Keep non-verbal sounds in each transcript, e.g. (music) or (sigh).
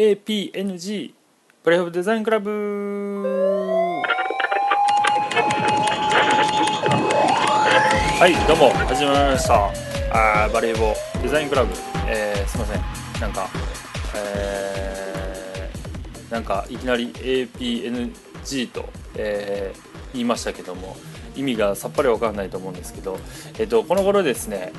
APNG プレイオブデザインクラブ。はいどうも始まりました。あバレーボーデザインクラブ、えー、すいません。なんかえー、なんかいきなり APNG と、えー、言いましたけども。意味がさっぱりわかんないと思うんですけど、えっと、この頃ですね、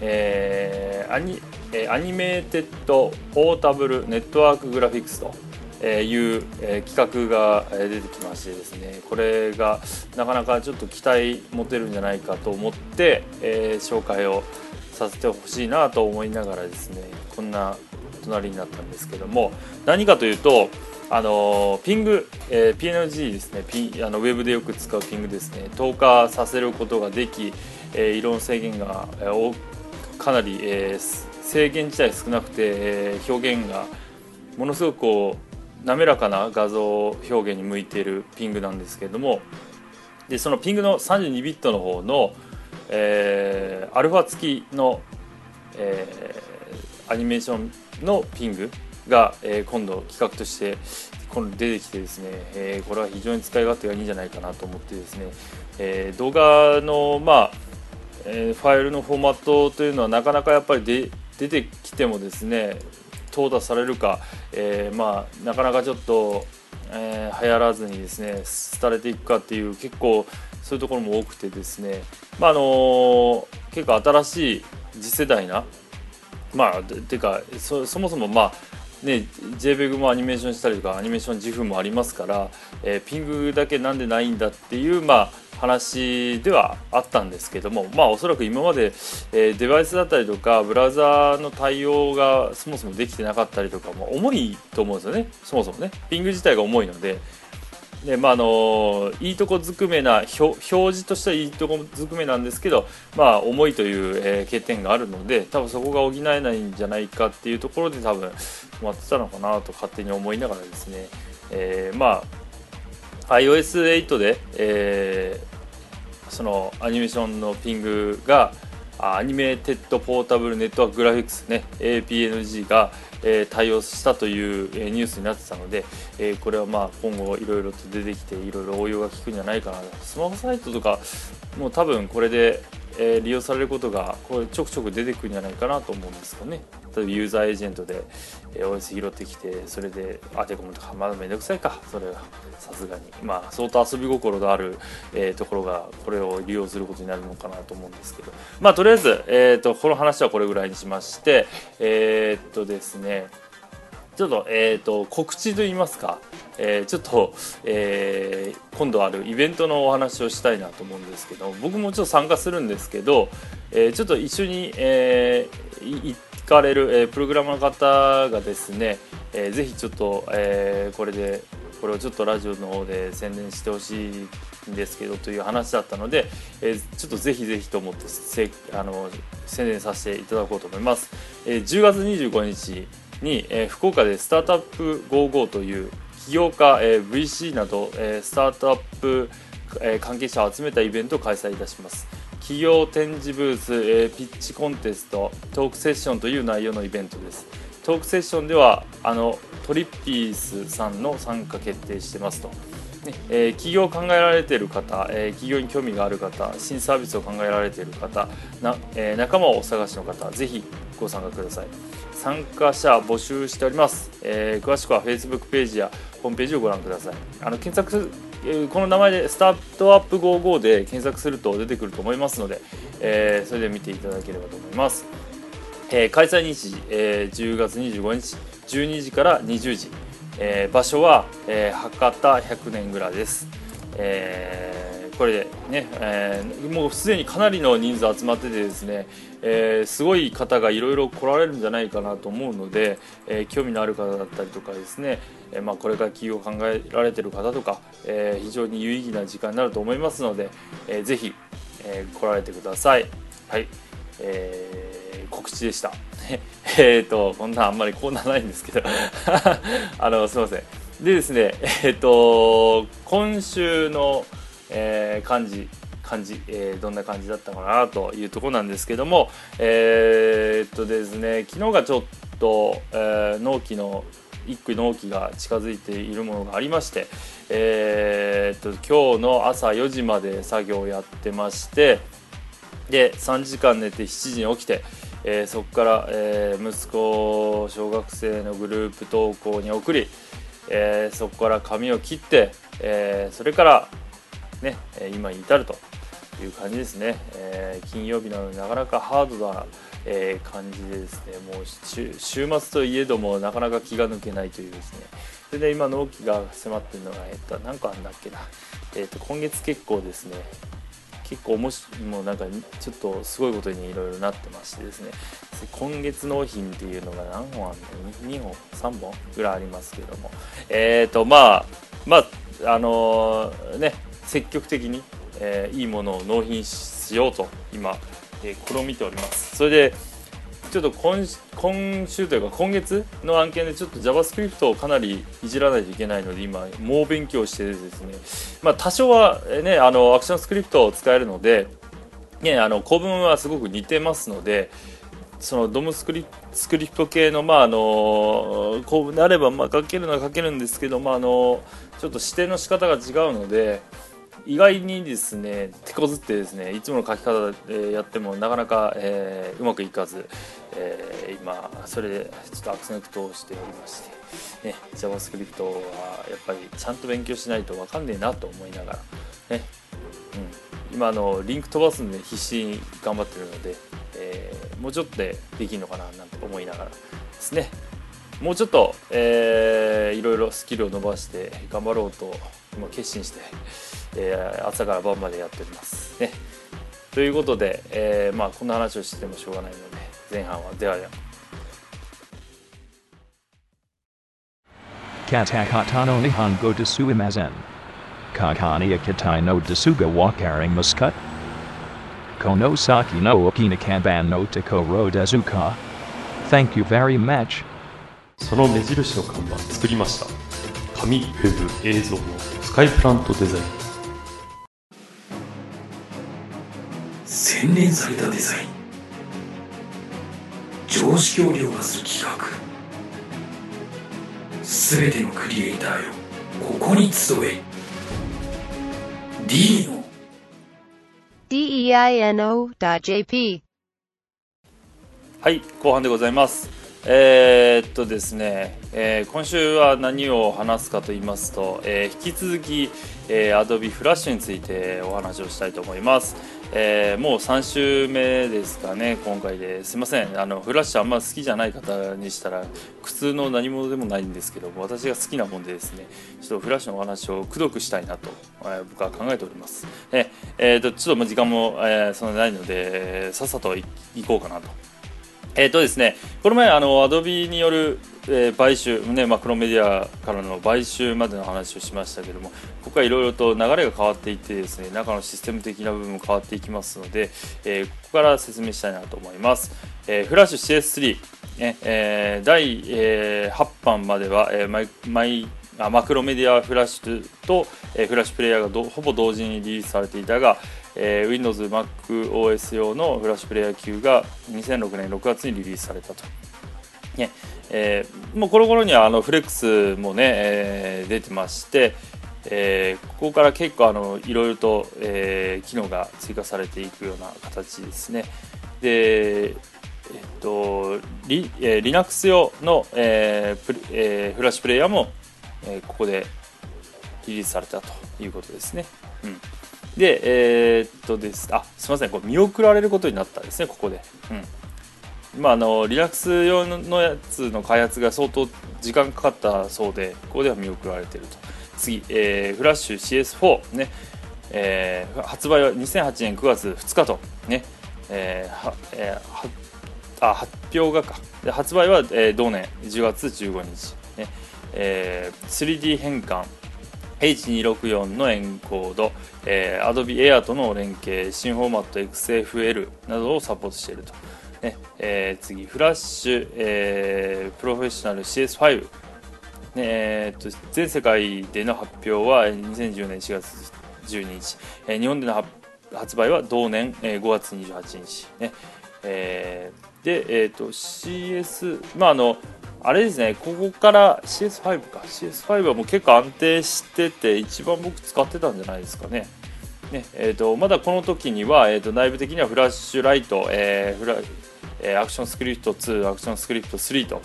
えー、アニえ Animated Portable Network Graphics とえいう、え規格が出てきましてですねこれがなかなかちょっと期待持てるんじゃないかと思って、え紹介をさせてほしいなと思いながらですねこんな隣になったんですけども何かというとあのピング、えー、PNG ですね。ピあのウェブでよく使うピングですね。透過させることができ、えー、色の制限が、えー、かなり、えー、制限自体少なくて、えー、表現がものすごくこう滑らかな画像表現に向いているピングなんですけれどもでそのピングの32ビットの方の、えー、アルファ付きの、えー、アニメーションのピングが、えー、今度企画として今度出てきてですね、えー、これは非常に使い勝手がいいんじゃないかなと思ってですね、えー、動画のまあ、えファイルのフォーマットというのはなかなかやっぱりで出てきてもですね淘汰されるか、えまあなかなかちょっと、え流行らずにですね廃れていくかっていう結構そういうところも多くてですねまああの結構新しい次世代なまあていうかそもそもまあね、JPEG もアニメーションしたりとかアニメーション自負もありますから、えー、ピングだけなんでないんだっていう、まあ、話ではあったんですけども、まあ、おそらく今まで、えー、デバイスだったりとかブラウザーの対応がそもそもできてなかったりとかも重いと思うんですよねそもそもねピング自体が重いので。でまああのいいとこずくめな表示としてはいいとこずくめなんですけど、まあ、重いという、えー、欠点があるので多分そこが補えないんじゃないかっていうところで多分止まってたのかなと勝手に思いながらですね、えー、まあ iOS8 で、えー、そのアニメーションのピングがアニメテッドポータブルネットワークグラフィックスね APNG が、えー、対応したという、え、ニュースになってたので、えー、これはまあ今後いろいろと出てきていろいろ応用が効くんじゃないかなスマホサイトとかもう多分これでえ、利用されることがこれちょくちょく出てくるんじゃないかなと思うんですよね。例えばユーザーエージェントで、え、OS 拾ってきてそれで当て込むとかまだめんどくさいか。それはさすがに。まあ相当遊び心のある、え、ところがこれを利用することになるのかなと思うんですけど。まあとりあえず、えーと、この話はこれぐらいにしまして。えー、っとですね。ちょっと,、えーと、告知といいますか、えー、ちょっと、えー、今度あるイベントのお話をしたいなと思うんですけど僕もちょっと参加するんですけど、えー、ちょっと一緒に、え行かれる、えプログラマーの方がですね、えー、ぜひちょっと、えこれでこれをちょっとラジオの方で宣伝してほしいんですけどという話だったので、えー、ちょっとぜひぜひと思ってせあの宣伝させていただこうと思います。えー、10月25日に、えー、福岡でスタートアップ55という起業家、えー、VC など、えー、スタートアップ、えー、関係者を集めたイベントを開催いたします。企業展示ブース、えー、ピッチコンテストトークセッションという内容のイベントです。トークセッションではあのトリッピースさんの参加決定してますと、ねえー、企業を考えられている方、えー、企業に興味がある方新サービスを考えられている方な、えー、仲間をお探しの方ぜひご参加ください。参加者募集しております、えー、詳しくは Facebook ページやホームページをご覧ください。あの検索この名前でスタートアップ55で検索すると出てくると思いますので、えー、それで見ていただければと思います、えー、開催日時、えー、10月25日12時から20時、えー、場所は、えー、博多100年蔵です、えーこれでね、えー、もうすでにかなりの人数集まっててですね、えー、すごい方がいろいろ来られるんじゃないかなと思うので、えー、興味のある方だったりとかですね、えまあ、これから企業を考えられてる方とか、え非常に有意義な時間になると思いますので、えー、ぜひ、え来られてください。はい、えー告知でした。(laughs) えっとこんなあんまりコーナーないんですけど (laughs) あのすいません。でですね、えっ、と今週のえー、感じ感じ、えー、どんな感じだったかなというところなんですけどもえー、っとですね昨日がちょっと、えー、納期の一句納期が近づいているものがありまして、えー、っと今日の朝4時まで作業をやってましてで3時間寝て7時に起きて、えー、そこから、えー、息子小学生のグループ登校に送り、えー、そこから髪を切って、えそれからね今に至るという感じですね、え金曜日なのでなかなかハードな、え感じでですねもう週末といえどもなかなか気が抜けないというですね。それで今納期が迫ってるのがえっと何個あんだっけな。えっと今月結構ですね結構もしもうなんかちょっとすごいことにいろいろなってましてですね。今月納品っていうのが何本あるの？2, 本？3本ぐらいありますけども。えっ、ー、とまあまああのー、ね積極的に、えー、いいものを納品しようと今、えー、試みております。それでちょっと今今週というか今月の案件でちょっと JavaScript をかなりいじらないといけないので今猛勉強してですね。まあ多少はねあのアクションスクリプトを使えるのでねあの構文はすごく似てますのでそのドムスクリスクリプト系のまああの構文であればまあ書けるのは書けるんですけどまああのちょっと指定の仕方が違うので意外にですね手こずってですねいつもの書き方でやってもなかなか、えー、うまくいかず、えー、今それでちょっとアクセントをしておりまして、ね、JavaScript はやっぱりちゃんと勉強しないと分かんねえなと思いながらね、うん、今のリンク飛ばすんで必死に頑張ってるので、えー、もうちょっとでできるのかななんて思いながらですね。もうちょっと、えー、いろいろスキルを伸ばして頑張ろうと今決心して、えー、朝から晩までやっておりますね。ということで、えー、まあこんな話をしてもしょうがないので前半はではでは。Katakata no Nihongo desu imazen. Kakani akitai no desuga wakaring muscut. Konosaki no okinakaban no takoro dezuka. Thank you very much. その目印の看板作りました紙ウェブ映像のスカイプラントデザイン洗練されたデザイン。常識を凌駕する企画。すべてのクリエイターよここに集え。D の。Deino.jp はい後半でございます。えー、っとですね、えー、今週は何を話すかと言いますと、えー、引き続き、えー、Adobe Flash についてお話をしたいと思います。えー、もう3週目ですかね、今回で。すいません。あのフラッシュあんま好きじゃない方にしたら苦痛の何者でもないんですけども私が好きなもんでですねちょっとフラッシュのお話をくどくしたいなと、えー、僕は考えております。ええー、とちょっと時間も、えー、そんなないのでさっさと行こうかなと。えっ、ー、とですね、この前、あの、アドビによる、えー、買収、ね、マクロメディアからの買収までの話をしましたけども、ここはいろいろと流れが変わっていってですね、中のシステム的な部分も変わっていきますので、えー、ここから説明したいなと思います。えフラッシュ CS3、ねえ第、え8版までは、えマイマイマクロメディアフラッシュと、えフラッシュプレイヤーがほぼ同時にリリースされていたが、えー、Windows、MacOS 用のフラッシュプレイヤー級が2006年6月にリリースされたと。ねえー、もうこの頃にはあのフレックスもね、えー、出てまして、えー、ここから結構あのいろいろと、え、機能が追加されていくような形ですね。で、えっとリえー、Linux 用の、えープえー、フラッシュプレイヤーも、えー、ここでリリースされたということですね。うんで、えー、っとです、あ、すみません、これ見送られることになったんですね、ここで。うん。まあ、あの、リラックス用のやつの開発が相当時間かかったそうで、ここでは見送られていると。次、えー、フラッシュ CS4 ね、えー、発売は2008年9月2日と、ね、えーえー、はあ発表がかで発売は、えー、同年10月15日、ねえー、3D 変換 H264 のエンコード、えー、Adobe Air との連携、新フォーマット XFL などをサポートしていると。ねえー、次、フラッシュ、えー、プロフェッショナル CS5、ねえー、と全世界での発表は2010年4月12日、えー、日本での発売は同年、えー、5月28日、ねえー、で、えーと、CS、まああのあれですねここから CS5 か。CS5 はもう結構安定してて一番僕使ってたんじゃないですかね。ねえー、とまだこの時には、えー、と内部的にはフラッシュライト、えーフラえーアクションスクリプト2アクションスクリプト3と,、ね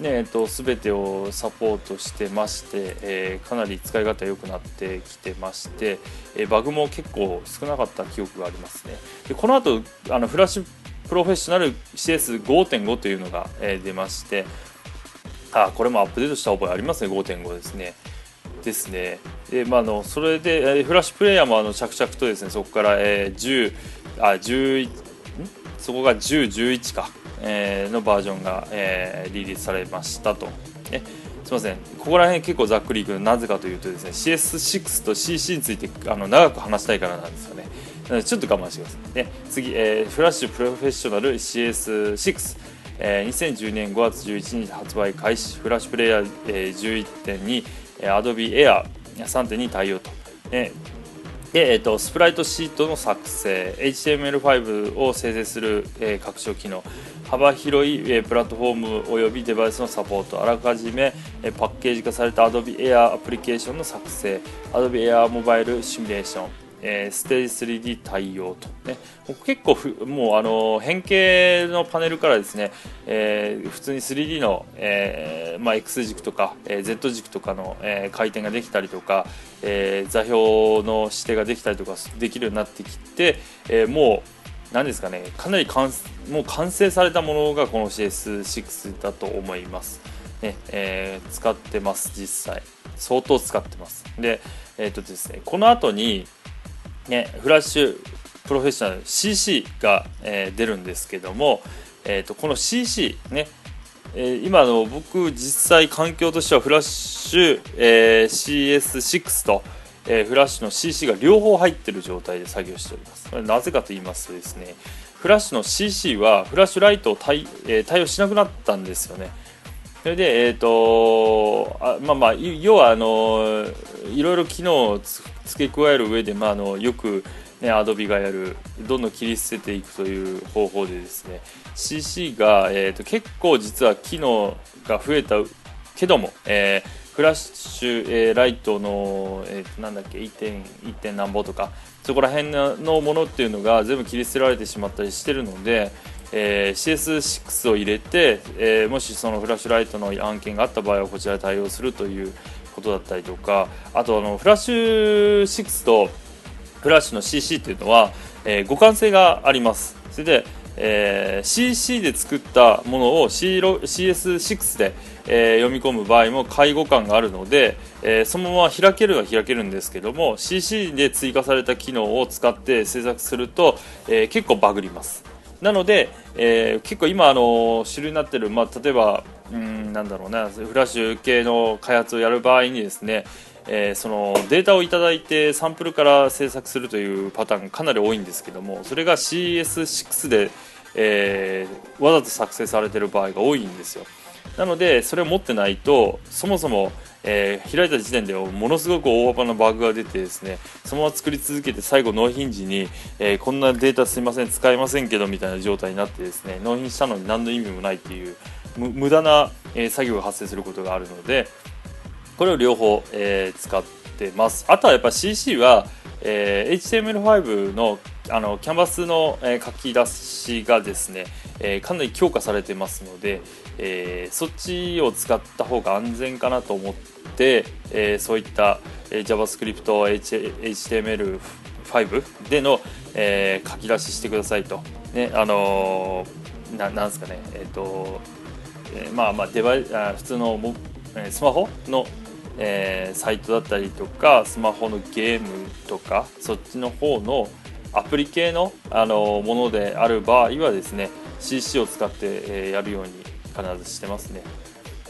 えー、と全てをサポートしてまして、えーかなり使い勝手良くなってきてまして、えーバグも結構少なかった記憶がありますね。でこの後あのフラッシュプロフェッショナル CS5.5 というのが、えー出ましてあこれもアップデートした覚えありますね。5.5ですね。ですね。で、まあ、のそれで、フラッシュプレイヤーもあの着々とですねそこから、えー10あ11ん？そこが10、11か、えーのバージョンが、えーリリースされましたと。ね。すみません、ここら辺結構ざっくりいくなぜかというとですね CS6 と CC についてあの長く話したいからなんですよね。なのでちょっと我慢してください。ね、次、えーフラッシュプロフェッショナル CS6、えー2010年5月11日発売開始フラッシュプレイヤー、えー11.2、え Adobe Air 3.2対応と。ね。で、えー、とスプライトシートの作成 HTML5 を生成する、えー拡張機能。幅広い、えープラットフォームおよびデバイスのサポート。あらかじめ、えーパッケージ化された Adobe Air アプリケーションの作成。Adobe Air モバイルシミュレーションえーステージ 3D 対応と、ね、結構もうあの変形のパネルからですね、えー普通に 3D の、えーまあ、X 軸とか、えー Z 軸とかの、えー回転ができたりとか、えー座標の指定ができたりとかできるようになってきて、えーもう何ですかねかなり完もう完成されたものがこの CS6 だと思います。ね。えー使ってます実際。相当使ってます。でえっ、とですねこの後にね、フラッシュプロフェッショナル CC が、えー出るんですけども、えー、とこの CC ね、えー今の僕実際環境としてはフラッシュ、えー CS6 と、えーフラッシュの CC が両方入ってる状態で作業しております。なぜかと言いますとですねフラッシュの CC はフラッシュライトを対,、えー対応しなくなったんですよね。それで、えーとあまあまあ、要はあのいろいろ機能を付け加える上で、まあ、あのよく、ね、Adobe がやるどんどん切り捨てていくという方法でですね CC が、えー、と結構実は機能が増えたけども、えーフラッシュ、えーライトの、えーなんだっけ 1. 点1点何ぼとかそこら辺のものっていうのが全部切り捨てられてしまったりしてるので、えー CS6 を入れて、えーもしそのフラッシュライトの案件があった場合はこちらで対応するということだったりとかあとあのフラッシュ6とフラッシュの CC っていうのは、えー互換性があります。それで、えー CC で作ったものを C、CS6 で、えー読み込む場合も介護感があるので、えーそのまま開けるは開けるんですけども CC で追加された機能を使って制作すると、えー結構バグります。なので、えー結構今あの主流になってる、まあ、例えばうんなんだろうなフラッシュ系の開発をやる場合にですねえーそのデータをいただいてサンプルから制作するというパターンがかなり多いんですけどもそれが CS6 で、えーわざと作成されている場合が多いんですよ。なのでそれを持ってないとそもそも、えー開いた時点でものすごく大幅なバグが出てですねそのまま作り続けて最後納品時に、えーこんなデータすいません使えませんけどみたいな状態になってですね納品したのに何の意味もないっていう無駄な、えー作業が発生することがあるのでこれを両方、えー使ってます。あとはやっぱ CC は、えー HTML5 のあのキャンバスの、えー書き出しがですね、えーかなり強化されてますので、えーそっちを使った方が安全かなと思って、えーそういった、えー JavaScript、H- HTML5 での、えー書き出ししてくださいと、ねあのーななんすかね、えーとえーまあまあデバイあ普通のモえースマホの、えーサイトだったりとかスマホのゲームとかそっちの方のアプリ系の、あのものである場合はですね CC を使って、えーやるように必ずしてますね。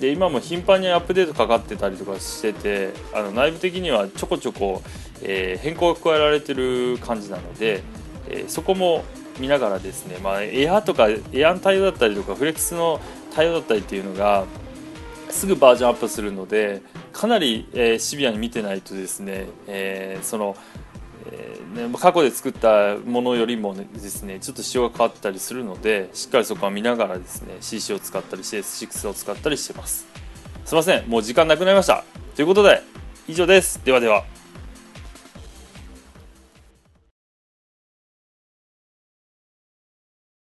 で今も頻繁にアップデートかかってたりとかしててあの内部的にはちょこちょこ、えー変更が加えられてる感じなので、えーそこも見ながらですね、まあ、エアとかエアン対応だったりとかフレックスの対応だったりっていうのがすぐバージョンアップするのでかなり、えーシビアに見てないとですね、えそのえーね、過去で作ったものよりもですねちょっと仕様が変わったりするのでしっかりそこは見ながらですね CC を使ったり CS6 を使ったりしてます。すいません。もう時間なくなりました。ということで以上です。ではでは。